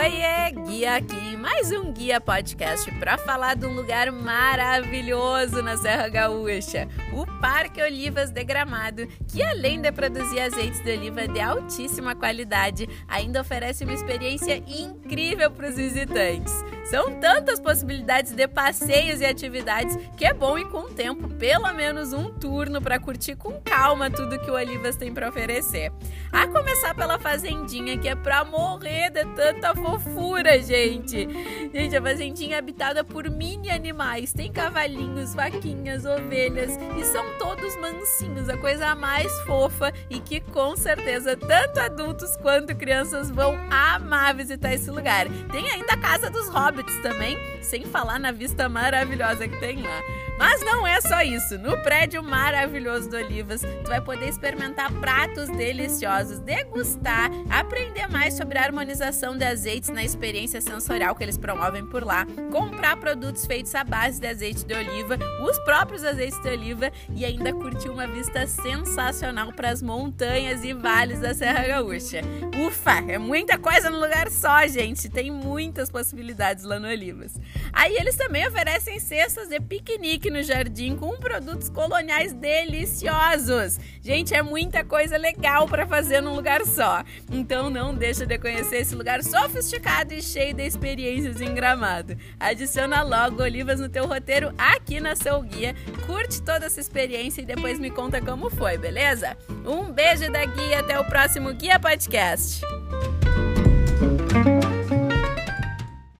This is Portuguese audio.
Oiê, guia aqui, mais um guia podcast para falar de um lugar maravilhoso na Serra Gaúcha, o Parque Olivas de Gramado, que além de produzir azeites de oliva de altíssima qualidade, ainda oferece uma experiência incrível para os visitantes. São tantas possibilidades de passeios e atividades que é bom ir com tempo, pelo menos um turno para curtir com calma tudo que o Olivas tem para oferecer. A começar pela fazendinha que é para morrer de tanta fofura, gente. Gente, a fazendinha é habitada por mini animais. Tem cavalinhos, vaquinhas, ovelhas e são todos mansinhos, a coisa mais fofa e que com certeza tanto adultos quanto crianças vão amar visitar esse lugar. Tem ainda a casa dos hobbits também, sem falar na vista maravilhosa que tem lá. Mas não é só isso. No prédio maravilhoso do Olivas, tu vai poder experimentar pratos deliciosos, degustar, aprender mais sobre a harmonização de azeites na experiência sensorial que eles promovem por lá, comprar produtos feitos à base de azeite de oliva, os próprios azeites de oliva e ainda curtir uma vista sensacional para as montanhas e vales da Serra Gaúcha. Ufa, é muita coisa no lugar só, gente. Tem muitas possibilidades lá no Olivas. Aí eles também oferecem cestas de piquenique no jardim com produtos coloniais deliciosos. Gente, é muita coisa legal para fazer num lugar só. Então não deixa de conhecer esse lugar sofisticado e cheio de experiências em Gramado. Adiciona logo Olivas no teu roteiro aqui na seu guia. Curte toda essa experiência e depois me conta como foi, beleza? Um beijo da guia até o próximo Guia Podcast.